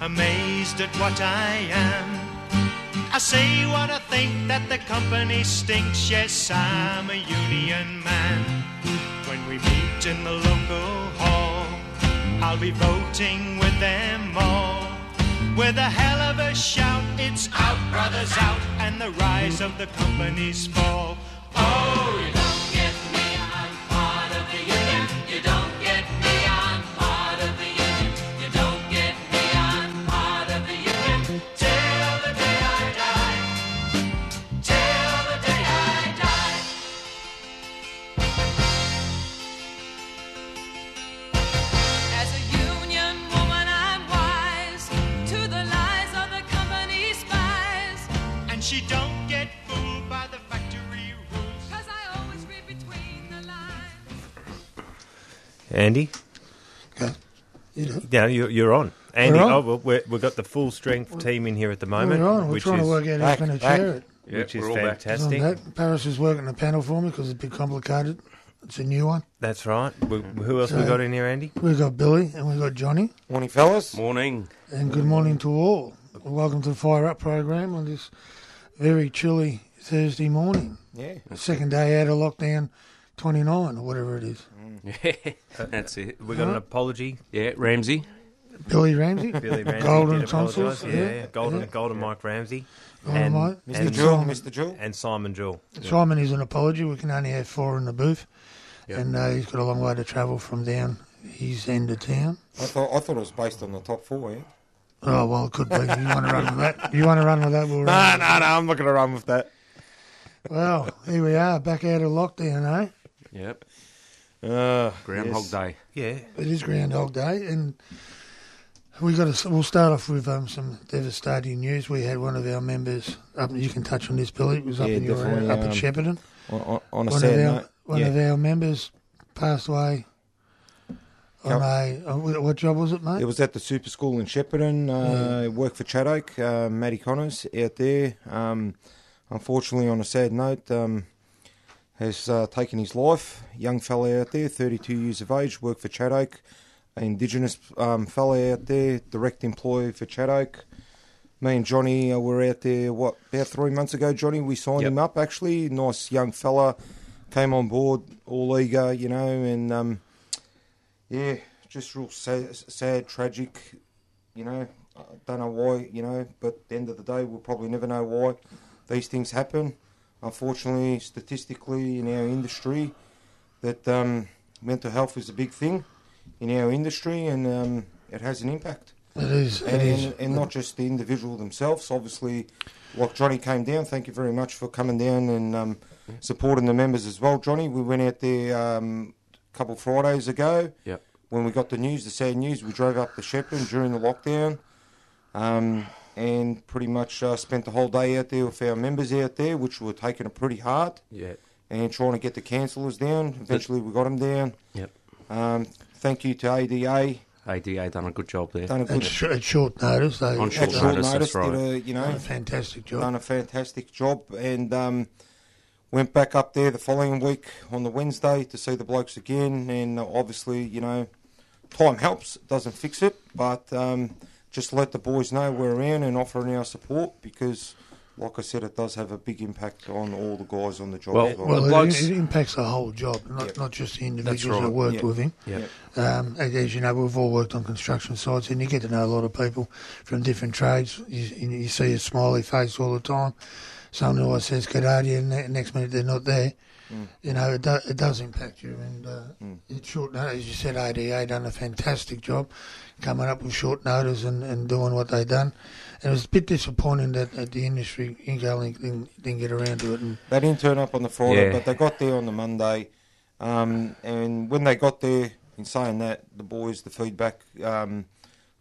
amazed at what I am. I say what I think that the company stinks. Yes, I'm a union man. When we meet in the local hall, I'll be voting with them all. With a hell of a shout, it's out, brothers, out, and the rise of the company's fall. Yeah, you're, you're on. Andy, We're on. oh, well, we're, we've got the full strength team in here at the moment, we're on. We're trying is to work out who's going to back. chair it. which is we're all back. It's on fantastic. that. Paris is working the panel for me because it's a bit complicated. It's a new one. That's right. We, who else we got in here, Andy? We've got Billy and we've got Johnny. Morning, fellas. Morning. And good morning to all. Welcome to the Fire Up program on this very chilly Thursday morning. Yeah. Second day out of lockdown 29 or whatever it is. Yeah, that's it. We got an apology. Yeah, Ramsey. Billy Ramsey. Billy Ramsey Golden did tonsils. Yeah, yeah, yeah. Golden, yeah. Golden Mike Ramsey. Oh, and, mate. Mr. and, Jewel, Mr. Jewel. and Simon Jewell. Simon is an apology. We can only have four in the booth. Yep. And uh, he's got a long way to travel from down his end of town. I thought I thought it was based on the top four. Yeah. Oh, well, it could be. You want to run with that? You want to run with that? We'll run No, with no, no. I'm not going to run with that. Well, here we are, back out of lockdown, eh? Yep. Uh, Groundhog yes. Day. Yeah. It is Groundhog Day, and we got to. We'll start off with um, some devastating news. We had one of our members up. You can touch on this, Billy. It was up Yeah, in your definitely, up at um, Shepparton. On, on, on a One sad of our note. one yeah. of our members passed away on a. on what what job was it, mate? It was at the super school in Shepparton. Uh, Worked for Chad Oak. Uh, Matty Connors out there. Um, unfortunately, on a sad note, um, has uh, taken his life. Young fella out there, 32 years of age. Worked for Chad Oak. Indigenous um, fella out there, direct employee for Chad Oak. Me and Johnny uh, were out there, what, about three months ago, Johnny? We signed Yep. him up, actually. Nice young fella. Came on board, all eager, you know, and um, yeah, just real sad, sad, tragic. You know, I don't know why. You know, but at the end of the day, we'll probably never know why these things happen. Unfortunately, statistically, in our industry, that um, mental health is a big thing in our industry, and um, it has an impact. it is. It And, is. and, not just the individual themselves. Obviously, like Johnny came down. Thank you very much for coming down and um, supporting the members as well, Johnny. We went out there um, a couple of Fridays ago Yep. when we got the news, the sad news, we drove up to Shepparton during the lockdown um, and pretty much uh, spent the whole day out there with our members out there, which were taking it pretty hard Yeah. and trying to get the cancellers down. Eventually, we got them down. Yep. Um, thank you to ADA. ADA done a good job there. Done a At, good sh- at short notice, they On short short notice, notice. that's right. Did a, you done know, a fantastic job. done a fantastic job and um, went back up there the following week on the Wednesday to see the blokes again. And uh, obviously, you know, time helps, doesn't fix it, but um, just let the boys know we're around and offering our support because, like I said, it does have a big impact on all the guys on the job Well, as well. Well, it, it impacts the whole job, not Yep. not just the individuals right. that work Yep. with him. Yep. Um, as as you know, we've all worked on construction sites, and you get to know a lot of people from different trades. You, you you see a smiley face all the time. Someone always says "good day," and the next minute they're not there. Mm. You know, it, do, it does impact you. And uh, Mm. it's short notice, as you said, ADA done a fantastic job coming up with short notice and, and doing what they done. And it was a bit disappointing that, that the industry Inco didn't, didn't get around to it. And They didn't turn up on the Friday, Yeah. but they got there on the Monday. Um, and when they got there, in saying that, the boys, the feedback um,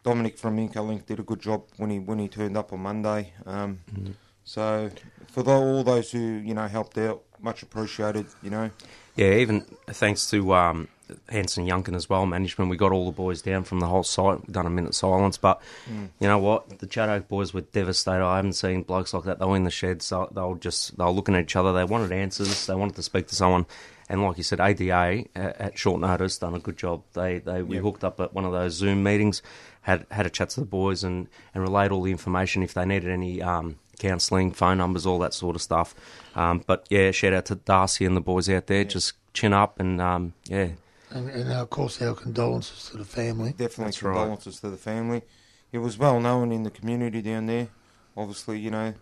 Dominic from Incolink did a good job when he when he turned up on Monday. Um, Mm-hmm. So for tho- all those who you know helped out, much appreciated. You know, Yeah, even thanks to um, Hansen Yunken as well, management. We got all the boys down from the whole site. We've done a minute silence, but you know what? The Chad Oak boys were devastated. I haven't seen blokes like that. They were in the shed, So they were just they were looking at each other. They wanted answers. They wanted to speak to someone. And like you said, ADA at, at short notice done a good job. They they we hooked up at one of those Zoom meetings, had had a chat to the boys and and relayed all the information if they needed any. Um, counselling, phone numbers, all that sort of stuff. Um, but yeah, shout out to Darcy and the boys out there. Just chin up and um, yeah, And, and of course, our condolences to the family. definitely That's right. condolences to the family. It was well known in the community down there. Obviously, you know,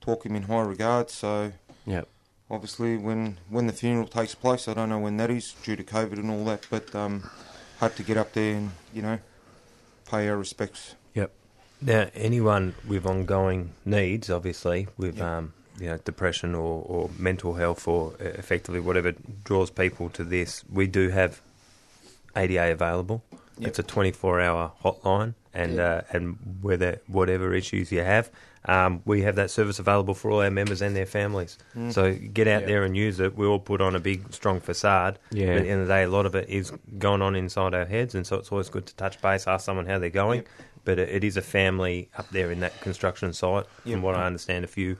talk him in high regard. So yeah. obviously, when when the funeral takes place, I don't know when that is due to COVID and all that, but um, had to get up there and you know pay our respects. Yep. Now, anyone with ongoing needs, obviously, with Yeah. um, you know depression or, or mental health or uh, effectively whatever draws people to this, we do have ADA available. Yep. It's a 24-hour hotline, and uh, and whether whatever issues you have, um, we have that service available for all our members and their families. So get out Yeah. there and use it. We all put on a big, strong facade. Yeah. But at the end of the day, a lot of it is going on inside our heads, and so it's always good to touch base, ask someone how they're going. Yep. But it, it is a family up there in that construction site. Yep. From what I understand, a few,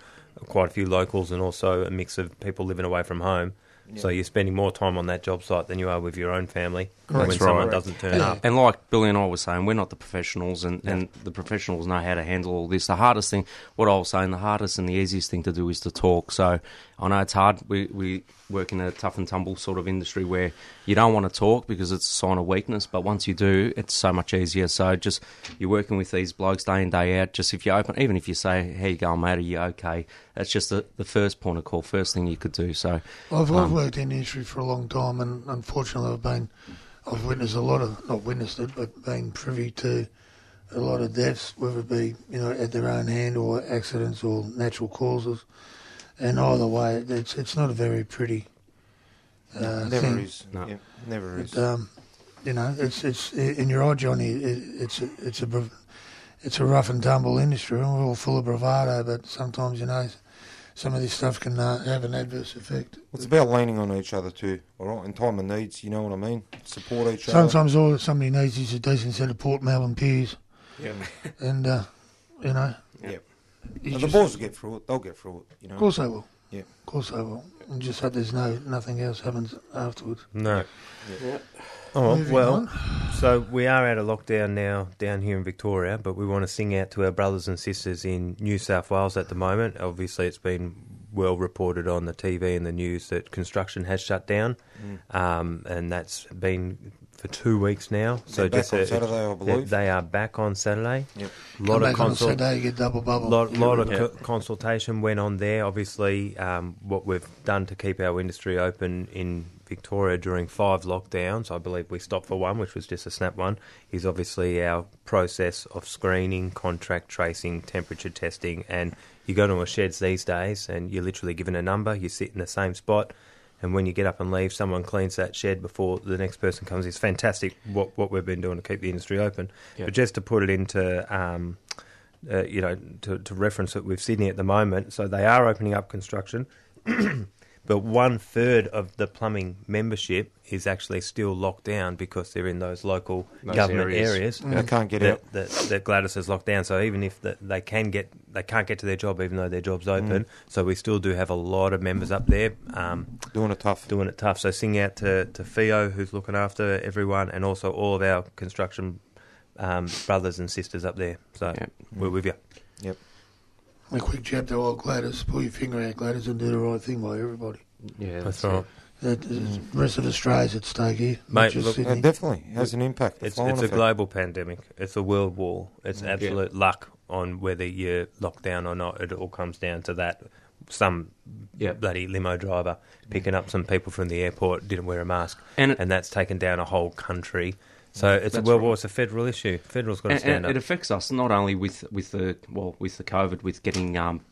quite a few locals, and also a mix of people living away from home. So you're spending more time on that job site than you are with your own family Correct. when That's someone right. doesn't turn Yeah. up. And like Billy and I were saying, we're not the professionals, and, and the professionals know how to handle all this. The hardest thing, what I was saying, the hardest and the easiest thing to do is to talk. So I know it's hard. We, we work in a tough and tumble sort of industry where you don't want to talk because it's a sign of weakness, but once you do, it's so much easier. So just you're working with these blokes day in, day out. Just if you open, even if you say, How you going, mate? Are you okay? That's just the, the first point of call, first thing you could do. So I've, I've Um, worked in the industry for a long time, and unfortunately, I've been, I've witnessed a lot of, not witnessed it, but been privy to a lot of deaths, whether it be you know at their own hand or accidents or natural causes, and either way, it's it's not a very pretty. Uh, never thing. is. No. Yeah, never is. But, um, you know, it's it's in your eye, Johnny. It, it's a, it's a it's a rough and tumble industry, and we're all full of bravado. But sometimes, you know, some of this stuff can uh, have an adverse effect. It's about leaning on each other too, all right? In time of needs, you know what I mean? Support each other. Sometimes all somebody needs is a decent set of Port Melbourne pews, Yeah. and uh, you know, Yeah. You the just- boys will get through it. They'll get through it, you know? Of course they will. Yeah. Of course they will. And just hope there's no nothing else happens afterwards. No. Oh, Moving well, on. so we are out of lockdown now down here in Victoria, but we want to sing out to our brothers and sisters in New South Wales at the moment. Obviously, it's been well reported on the TV and the news that construction has shut down, um, and that's been for two weeks now. So They're back just on a- Saturday, I they- believe. They are back on Saturday. Yep. lot Come of back on Saturday, you get double bubble. lot, lot of Yeah. co- consultation went on there. Obviously, um, what we've done to keep our industry open in Victoria during five lockdowns, I believe we stopped for one, which was just a snap one, is obviously our process of screening, contract tracing, temperature testing. And you go to a sheds these days and you're literally given a number, you sit in the same spot. And when you get up and leave, someone cleans that shed before the next person comes. It's fantastic what, what we've been doing to keep the industry open. Yep. But just to put it into um, uh, you know, to, to reference it with Sydney at the moment. So they are opening up construction, but one third of the plumbing membership is actually still locked down because they're in those local Those government areas. areas. They can't get out. that, that, that Gladys has locked down. So even if the, they can get, they can't get to their job, even though their job's open. So we still do have a lot of members up there um, Doing it tough. doing it tough. So sing out to to Theo, who's looking after everyone, and also all of our construction um, brothers and sisters up there. So Yep. we're with you. A quick jab to old Gladys. Pull your finger out, Gladys, and do the right thing by everybody. yeah, That's right. The the rest of Australia's at stake here. Mate, look- It definitely has an impact. It's flow-on it's a effect. global pandemic. It's a world war. It's absolute luck on whether you're locked down or not. It all comes down to that. Some Yeah. bloody limo driver picking up some people from the airport didn't wear a mask, And and that's taken down a whole country. So it's a world right. war. It's a federal issue. Federal's got to and, stand and up. it affects us not only with, with the well with the COVID with getting um,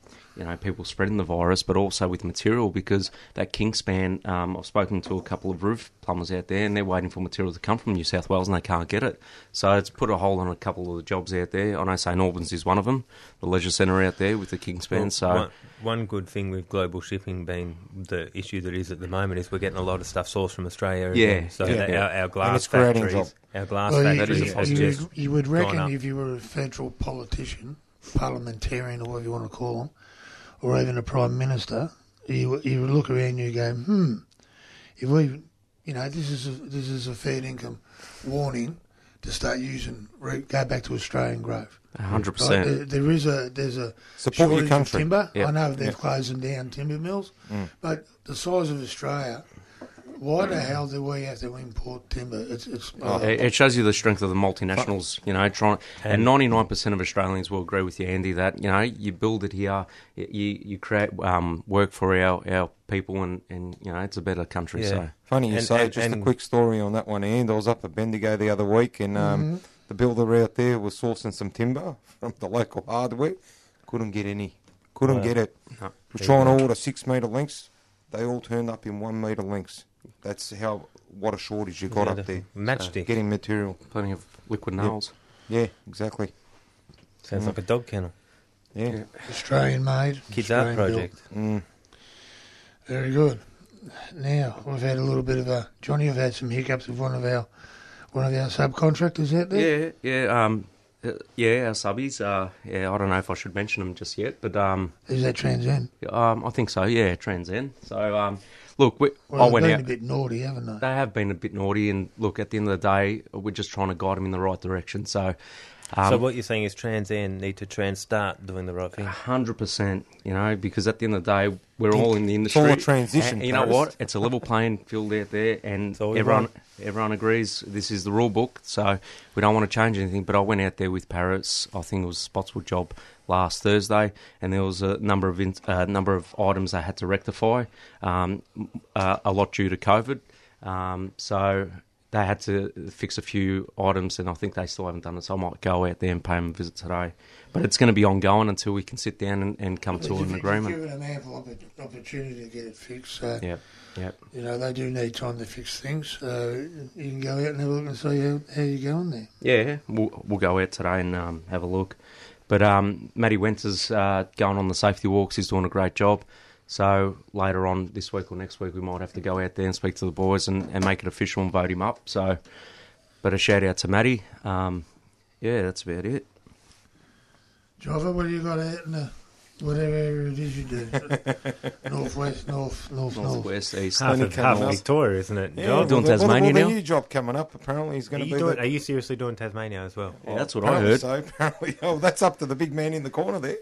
you know people spreading the virus, but also with material because that Kingspan. Um, I've spoken to a couple of roof plumbers out there, and they're waiting for material to come from New South Wales, and they can't get it. So it's put a hole on a couple of the jobs out there. I know St Albans is one of them, the leisure centre out there with the Kingspan. Well, so one, one good thing with global shipping being the issue that is at the moment is we're getting a lot of stuff sourced from Australia. Yeah, again. so yeah, that yeah. Our, our glass it's creating factories, our glass Well, you, factories you- have you would, you would reckon if you were a federal politician, parliamentarian, or whatever you want to call them, or even a prime minister, you you would look around and you go, hmm, if we, you know, this is a, this is a fair income warning to start using, go back to Australian growth. hundred Right, percent. there, there is a there's a Support shortage of timber. Yeah. I know they've Yeah. closing down timber mills, but the size of Australia, why the hell do we have to import timber? It's it's Oh, It it shows you the strength of the multinationals, you know. Trying, and ninety nine percent of Australians will agree with you, Andy. That you know, you build it here, you you create um, work for our, our people, and, and you know, it's a better country. Yeah. So Funny you And- say. and- just a quick story on that one. And I was up at Bendigo the other week, and um, the builder out there was sourcing some timber from the local hardware. Couldn't get any. Couldn't Wow. get it. No. Was trying to order six metre lengths. They all turned up in one metre lengths. That's how what a shortage you got Yeah, up there. matchstick. Getting material. plenty of liquid nails. Yeah, exactly. Sounds like a dog kennel. Yeah. Australian made. Kids Art Australian built. Project. Mm. Very good. Now we've had a little bit of a Johnny. You've had some hiccups with one of our one of our subcontractors out there. Yeah, yeah, um, uh, yeah. Our subbies. Uh, yeah, I don't know if I should mention them just yet, but um, Is that Transend? um, I think so. Yeah, Transend. So um, look, we, Well, I they've went been out. a bit naughty, haven't they? They have been a bit naughty, and look, at the end of the day, we're just trying to guide them in the right direction. So, um, so what you're saying is Trans Am need to trans start doing the right thing. hundred percent, you know, because at the end of the day, we're all in the It's all industry. a transition, And you know what? It's a level playing field out there, and everyone want. everyone agrees this is the rule book. So we don't want to change anything. But I went out there with Paris. I think it was Spotswood job last Thursday, and there was a number of in, uh, number of items they had to rectify. Um, uh, a lot due to COVID. Um, so they had to fix a few items, and I think they still haven't done it. So I might go out there and pay them a visit today. But it's going to be ongoing until we can sit down and, and come to an agreement. given them ample oppo- opportunity to get it fixed. So Yeah, yeah. you know they do need time to fix things. So you can go out and have a look and see how, how you're going there. Yeah, we'll, we'll go out today and um, have a look. But um, Matty Wenter's uh, going on the safety walks. He's doing a great job. So later on this week or next week, we might have to go out there and speak to the boys and, and make it official and vote him up. So, but a shout out to Matty. Um, yeah, that's about it. Java, what do you got out in the whatever area it is you do? Northwest, north, north, north. Northwest, east. Half Plenty of, coming half of up. Victoria, isn't it? Yeah, John? doing well, the- Tasmania well, the now? new job coming up apparently he's Are going to you, be doing, the, are you seriously doing Tasmania as well? Yeah, that's what I apparently heard. So apparently, oh, that's up to the big man in the corner there.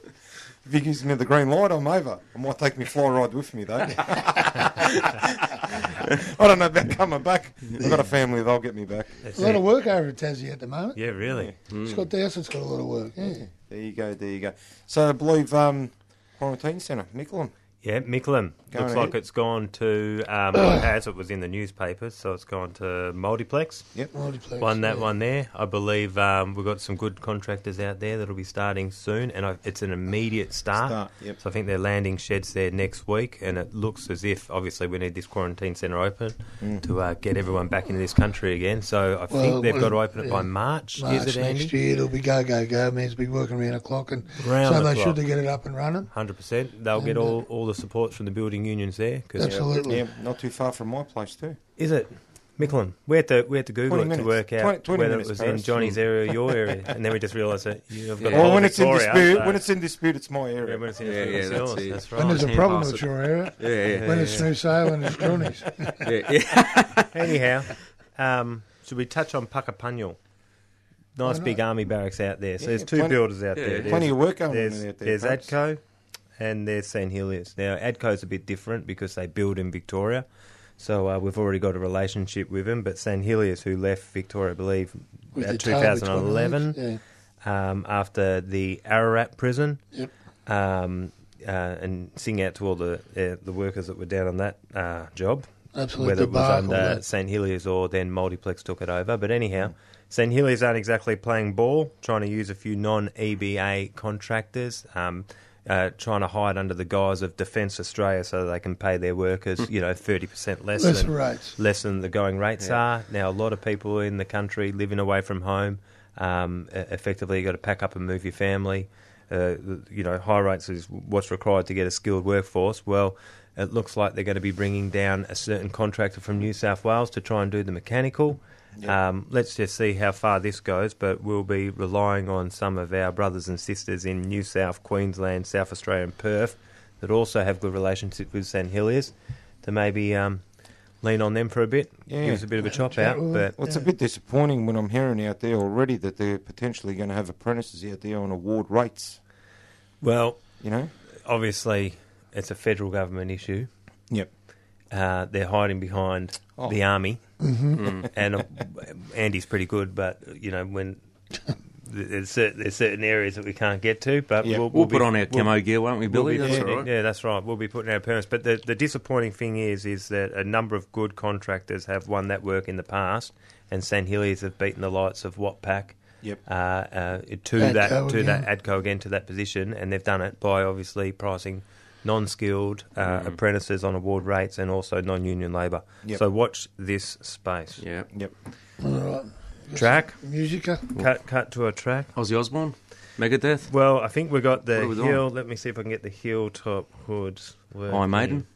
If he gives me the green light, I'm over. I might take my fly ride with me though. I don't know about coming back. I've got a family; they'll get me back. That's A lot it. of work over at Tassie at the moment. Yeah, really. Scott Dowsett's got a lot of work. Yeah. There you go. There you go. So I believe um, quarantine centre, Mickleham. Yeah, Mickleham. Go Looks ahead. like it's gone to, um, well, it has, it was in the newspapers, so it's gone to Multiplex. Yep, Multiplex, Won that yeah. one there. I believe um, we've got some good contractors out there that'll be starting soon, and I, it's an immediate start. Start, yep. So I think they're landing sheds there next week, and it looks as if, obviously, we need this quarantine centre open Mm. to uh, get everyone back into this country again. So I think they've got to open it yeah. by March, March is it, Andy? next year it'll be go go go. Man's be working around the clock, and Round so the they clock. should to get it up and running. Hundred percent. They'll get And, uh, all, all the supports from the building unions there. 'cause- Absolutely. Yeah, not too far from my place too. is it Mickleham? We had to we had to Google 20 it to work out 20 20 whether it was Paris. in Johnny's area or your area, and then we just realised that you've got Yeah. Well, when it's in Victoria, dispute, so- when it's in dispute, it's my yeah, area. when it's in dispute, yeah, it's that's yours. it. That's When right. there's a Hand problem pass with your area, Yeah, yeah, when it's smooth sailing, it's Johnny's. yeah, yeah. Anyhow, um, should we touch on Puckapunyal? Nice big army barracks out there. So Yeah, there's two plenty- builders out yeah, there. There's- Plenty of work going on out there. there's perhaps. ADCO and there's St Hilliers. Now, ADCO's a bit different because they build in Victoria. So uh, we've already got a relationship with them. But St Hilliers, who left Victoria, I believe, With about the tail between the 2011, Yeah. um, after the Ararat prison, Yep. um, uh, and sing out to all the uh, the workers that were down on that uh, job Absolute whether it was under. St Hilliers or then Multiplex took it over. But anyhow, St Hilliers aren't exactly playing ball, trying to use a few non EBA contractors. Um, uh, trying to hide under the guise of Defence Australia so that they can pay their workers, you know, 30% less Lesser than, rates. less than the going rates Yeah. are. Now, a lot of people in the country living away from home, um, effectively, you've got to pack up and move your family. Uh, you know, high rates is what's required to get a skilled workforce. Well, it looks like they're going to be bringing down a certain contractor from New South Wales to try and do the mechanical. Um, let's just see how far this goes, but we'll be relying on some of our brothers and sisters in New South, Queensland, South Australia, and Perth that also have good relationships with St Hilliers to maybe um, lean on them for a bit, Yeah. give us a bit of a chop out. with But Well, it's a bit disappointing when I'm hearing out there already that they're potentially going to have apprentices out there on award rates. well, You know. obviously, it's a federal government issue. Yep. Uh, they're hiding behind Oh. the army, Mm-hmm. and uh, Andy's pretty good, but you know when. There's certain, there's certain areas that we can't get to, but Yeah. we'll, We'll, be- put on our we'll- camo gear, won't we, We'll Billy? be That's putting- all right. Yeah, that's right. We'll be putting our parents. But the, the disappointing thing is, is that a number of good contractors have won that work in the past, and St Hilliers have beaten the lights of Watpac Yep. uh, uh, to Adco that to again. that Adco again to that position, and they've done it by obviously pricing non-skilled uh, apprentices on award rates and also non-union labour. Yep. So watch this space. Yeah. Yep. All right. Track. Musica. Cut cut to a track. Ozzy Osbourne, Megadeth, Well, I think we got the What are we doing? hill. Let me see if I can get the hilltop hoods. Iron Maiden.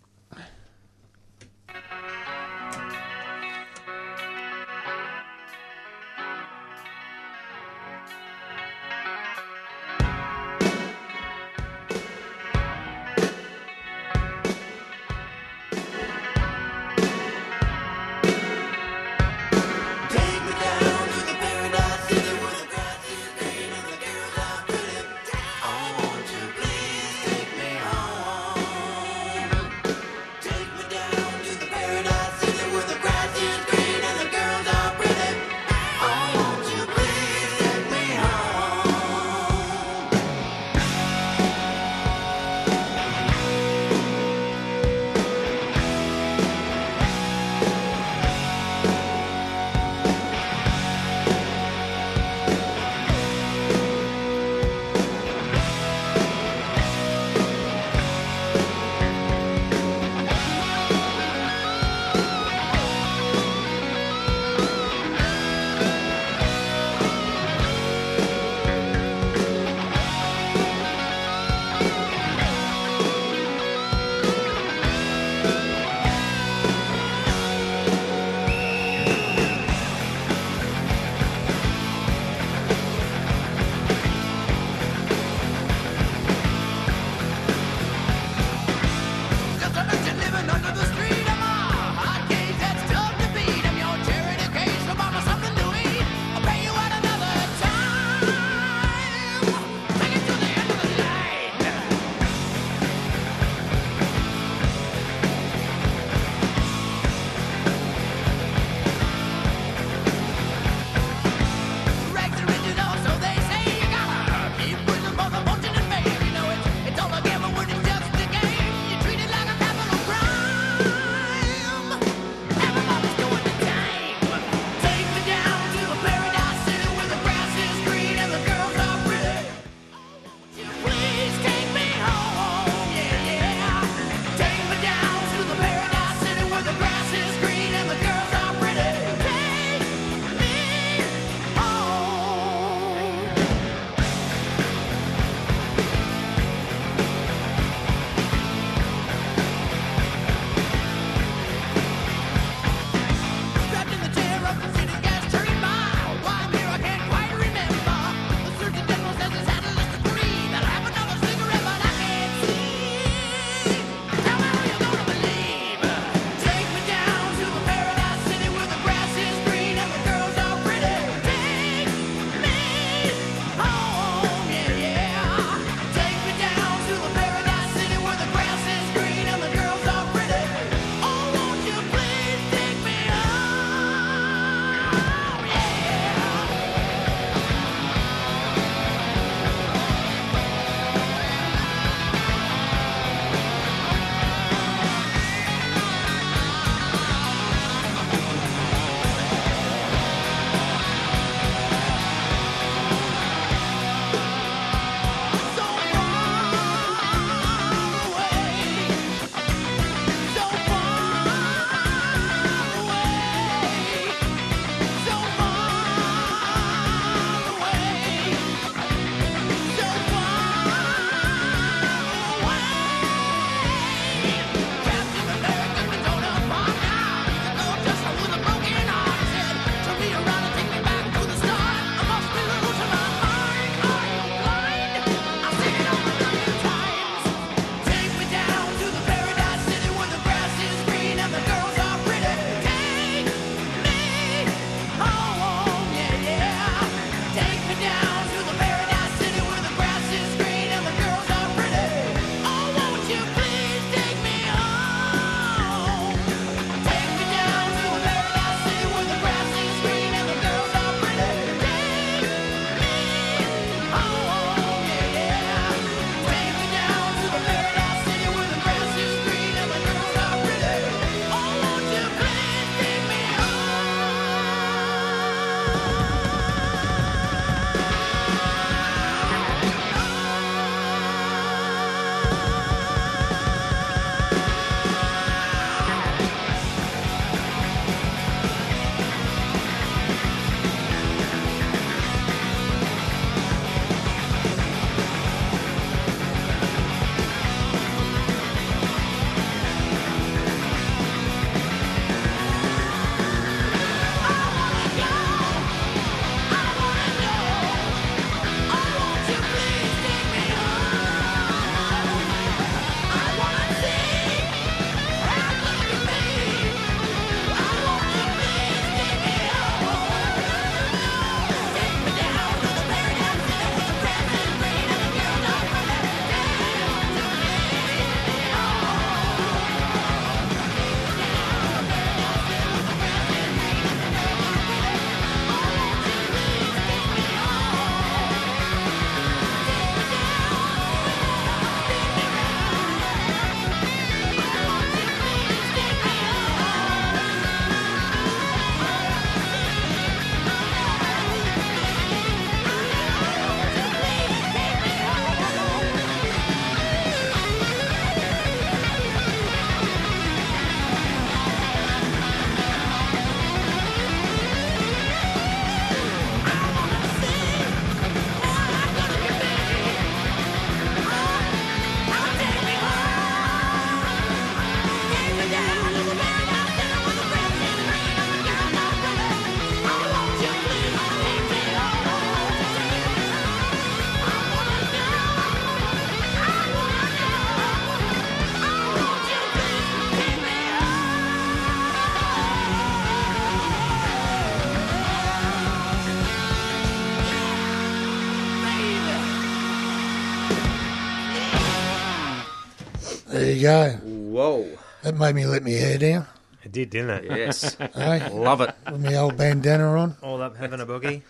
Go. Whoa. That made me let my hair down. It did, didn't it? Yes. Hey, Love it. with my old bandana on. All up having a boogie.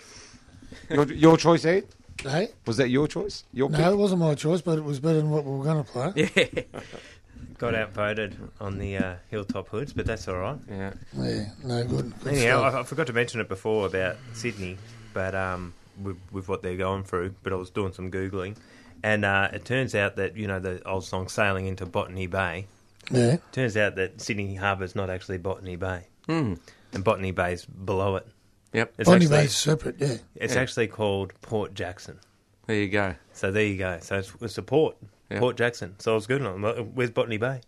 Your, your choice, Ed? Hey, Was that your choice? Your no, pick? it wasn't my choice, but it was better than what we were going to play. Yeah. Got outvoted on the uh, Hilltop Hoods, but that's all right. Yeah. Yeah, no good. good Anyhow, stuff. I, I forgot to mention it before about Sydney, but um, with, with what they're going through. But I was doing some googling, and uh, it turns out that you know the old song "Sailing into Botany Bay." yeah, Turns out that Sydney Harbour's not actually Botany Bay, Hmm. and Botany Bay's below it. Yep. It's Bonnie actually, Bay's separate. Yeah, it's Yeah. actually called Port Jackson. There you go. So there you go. So it's, it's a port, Yeah. Port Jackson. So I was good. I'm like, Where's Botany Bay?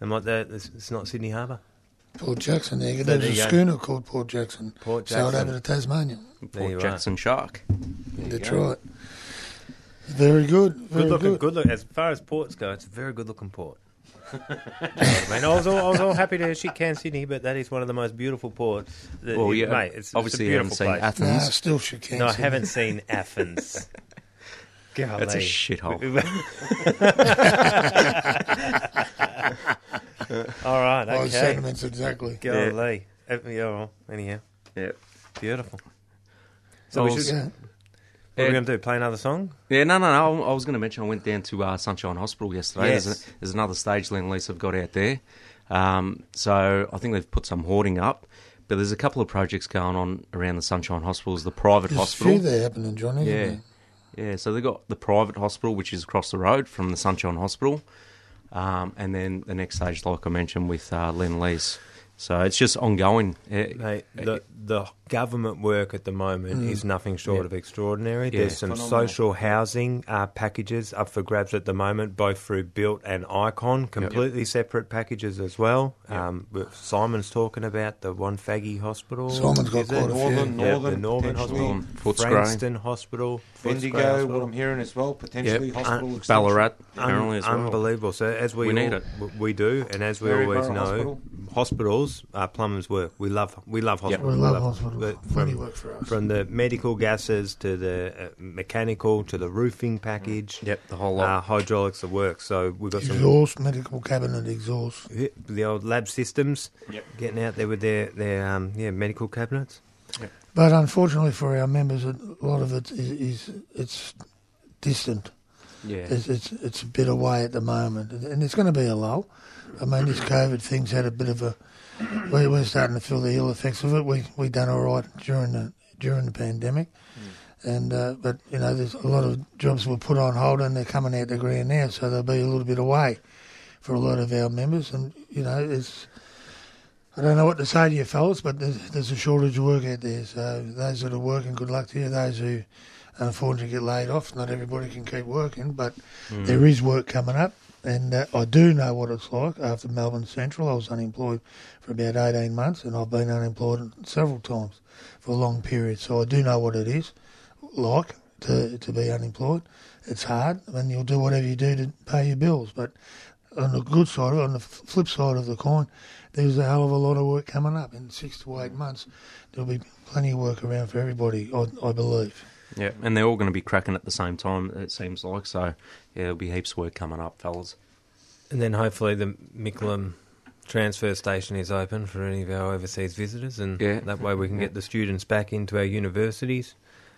I'm like, that. It's, it's not Sydney Harbour. Port Jackson. There, you go. So there's there a you go. schooner called Port Jackson. Port Jackson. Sailed Jackson. over to Tasmania. There you Port are. Jackson Shark. That's right. Very good. Very Good looking, good. good look. As far as ports go, it's a very good looking port. I mean, I was all, I was all happy to shit can Sydney, but that is one of the most beautiful ports. That, Well, yeah. mate, it's, obviously, it's a you haven't beautiful seen place. Athens. Nah, still should cancel. No, I haven't seen Athens. Golly. That's a shithole. all right, My okay. sentiments exactly. Golly. Uh, Yeah, anyhow, Yeah. beautiful. So we should, Yeah. What are we going to do? Play another song? Yeah, no, no, no. I was going to mention I went down to uh, Sunshine Hospital yesterday. Yes. There's, a, there's another stage Lendlease have got out there. Um, so I think they've put some hoarding up. But there's a couple of projects going on around the Sunshine Hospitals, the private There's a hospital. few there happening, John, isn't Yeah. Yeah, so they've got the private hospital, which is across the road from the Sunshine Hospital. Um, and then the next stage, like I mentioned, with uh, Lendlease. So it's just ongoing. Mate, the, the government work at the moment is nothing short Yeah. of extraordinary. Yeah. There's some Phenomenal. social housing uh, packages up for grabs at the moment, both through Built and Icon, completely separate packages as well. Um, Simon's talking about the one Faggy Hospital. Simon's got is quite it? a few. Northern, Yeah, the Northern, Northern. Hospital, Footscray. Frankston Hospital, Footscray Bendigo, what I'm hearing as well, potentially Yep. hospital Un- extension. Ballarat, Un- apparently, as well. unbelievable. So as we, We need all- it. w- we do, and as we Maryborough always know, Hospital. hospitals are plumbers' work. We love we love Yep. hospitals. We love hospitals. But Plenty from, work for us. from the medical gases to the uh, mechanical to the roofing package. Yep, the whole Uh, hydraulics of work. So we've got some Exhaust, medical cabinet exhaust. yeah, the old lab systems Yep. getting out there with their their um, yeah medical cabinets. But unfortunately for our members, a lot of it is, is it's distant. yeah. It's, it's it's a bit away at the moment, and and it's going to be a lull. I mean, this COVID thing's had a bit of a. We, we're starting to feel the ill effects of it. We we done all right during the during the pandemic, and uh, but you know, there's a lot of jobs were put on hold, and they're coming out the ground now, so they'll be a little bit away for a lot of our members, and you know, it's. I don't know what to say to you fellas, but there's, there's a shortage of work out there. So those that are working, good luck to you. Those who unfortunately get laid off, not everybody can keep working, but there is work coming up. And uh, I do know what it's like after Melbourne Central. I was unemployed for about 18 months, and I've been unemployed several times for a long period. So I do know what it is like to, to be unemployed. It's hard, and you'll do whatever you do to pay your bills. But on the good side, on the flip side of the coin, there's a hell of a lot of work coming up. In six to eight months, there'll be plenty of work around for everybody, I, I believe. Yeah, and they're all going to be cracking at the same time, it seems like. So, yeah, there'll be heaps of work coming up, fellas. And then hopefully the Mickleham transfer station is open for any of our overseas visitors, and Yeah. that way we can get the students back into our universities.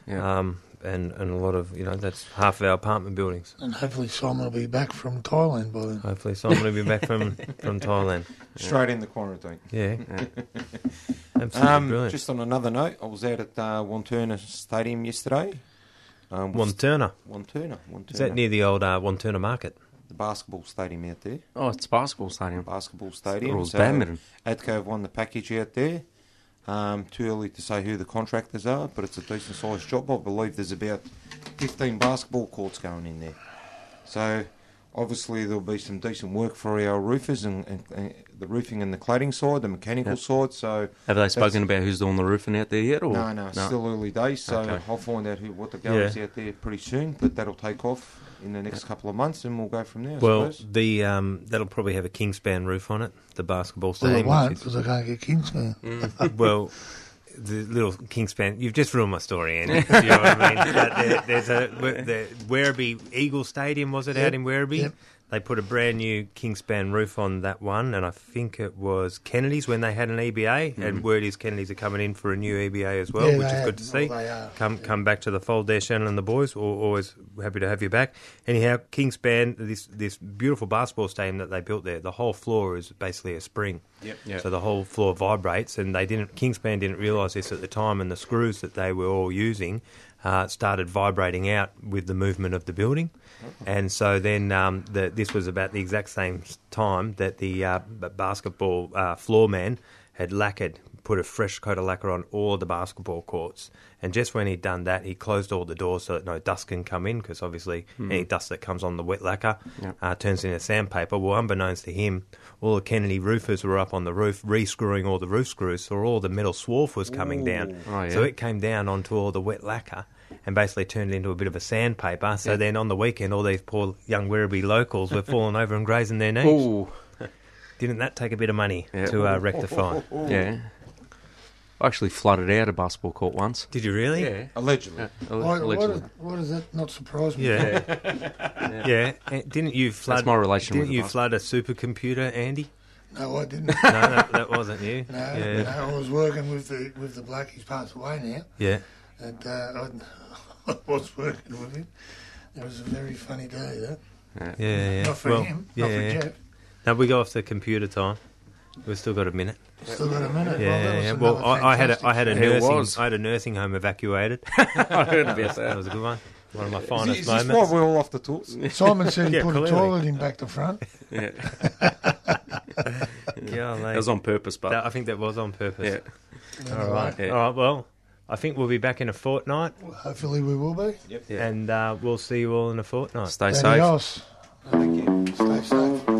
Yeah. Um, and, and a lot of, you know, that's half of our apartment buildings. And hopefully Simon will be back from Thailand by then. Hopefully someone will be back from, from Thailand. Straight in the quarantine. Yeah, Yeah. absolutely Um, brilliant. just on another note, I was out at uh, Wantirna Stadium yesterday. Um, Wantirna. Wantirna. Wantirna. Is that near the old uh, Turner Market? the basketball stadium out there? Oh, it's basketball stadium. Basketball stadium. Rules So badminton. Adco have won the package out there. Um, too early to say who the contractors are, but it's a decent sized job. I believe there's about 15 basketball courts going in there. So obviously there'll be some decent work for our roofers and, and, and the roofing and the cladding side, the mechanical Yep. side. So Have they spoken about who's doing the roofing out there yet? Or? no, no, it's still early days. So Okay. I'll find out who what the go is out there pretty soon. But that'll take off in the next couple of months, and we'll go from there. I Well, suppose. the um, that'll probably have a Kingspan roof on it, the basketball Well, it stadium. won't because I can't get Kingspan. is- well, the little Kingspan. You've just ruined my story, Andy. you know what I mean? But there, there's a the Werribee Eagle Stadium was it out in Werribee? yep. They put a brand new Kingspan roof on that one, and I think it was Kennedy's when they had an EBA. Hmm. And word is Kennedy's are coming in for a new EBA as well, Yeah, which is good to see. They are. Come come back to the fold there, Shannon and the boys. Al- Always happy to have you back. Anyhow, Kingspan, this this beautiful basketball stadium that they built there, the whole floor is basically a spring. Yep. Yep. So the whole floor vibrates, and they didn't. Kingspan didn't realise this at the time, and the screws that they were all using uh, started vibrating out with the movement of the building. And so then um, the, this was about the exact same time that the uh, basketball uh, floor man had lacquered, put a fresh coat of lacquer on all the basketball courts. And just when he'd done that, he closed all the doors so that no dust can come in, because obviously any dust that comes on the wet lacquer Yep. uh, turns into sandpaper. Well, unbeknownst to him, all the Kennedy roofers were up on the roof re-screwing all the roof screws, so all the metal swarf was coming down. Oh, yeah. So it came down onto all the wet lacquer and basically turned it into a bit of a sandpaper. So then on the weekend, all these poor young Werribee locals were falling over and grazing their knees. Ooh, Didn't that take a bit of money Yeah. to uh, rectify? yeah. I actually flooded out a basketball court once. Did you really? Yeah. Allegedly. Why, why, allegedly. does, why does that not surprise me? Yeah. yeah. And Didn't you flood? my relation Didn't with you bas- flood a supercomputer, Andy? No, I didn't. No, that, that wasn't you. No, yeah. no, I was working with the with the bloke. He's passed away now, Yeah. and uh, I, I was working with him. It was a very funny day, that. Yeah. yeah. Not for well, him, yeah. not for Jeff. Now we go off the computer time. We've still got a minute. Still got a minute. Yeah, well, yeah. Well, I, I had a, I had a nursing was. I had a nursing home evacuated. I heard about that that. was a good one. One of my Is, finest is this why moments. we're all off the tools? Simon said he Yeah, put clearly. a toilet in back to front. Yeah. Yeah, That was on purpose, but That- I think that was on purpose. yeah. All right. Yeah. All right. Well, I think we'll be back in a fortnight, Hopefully, we will be. Yeah. and uh, we'll see you all in a fortnight. Stay safe. Adios. Stay safe.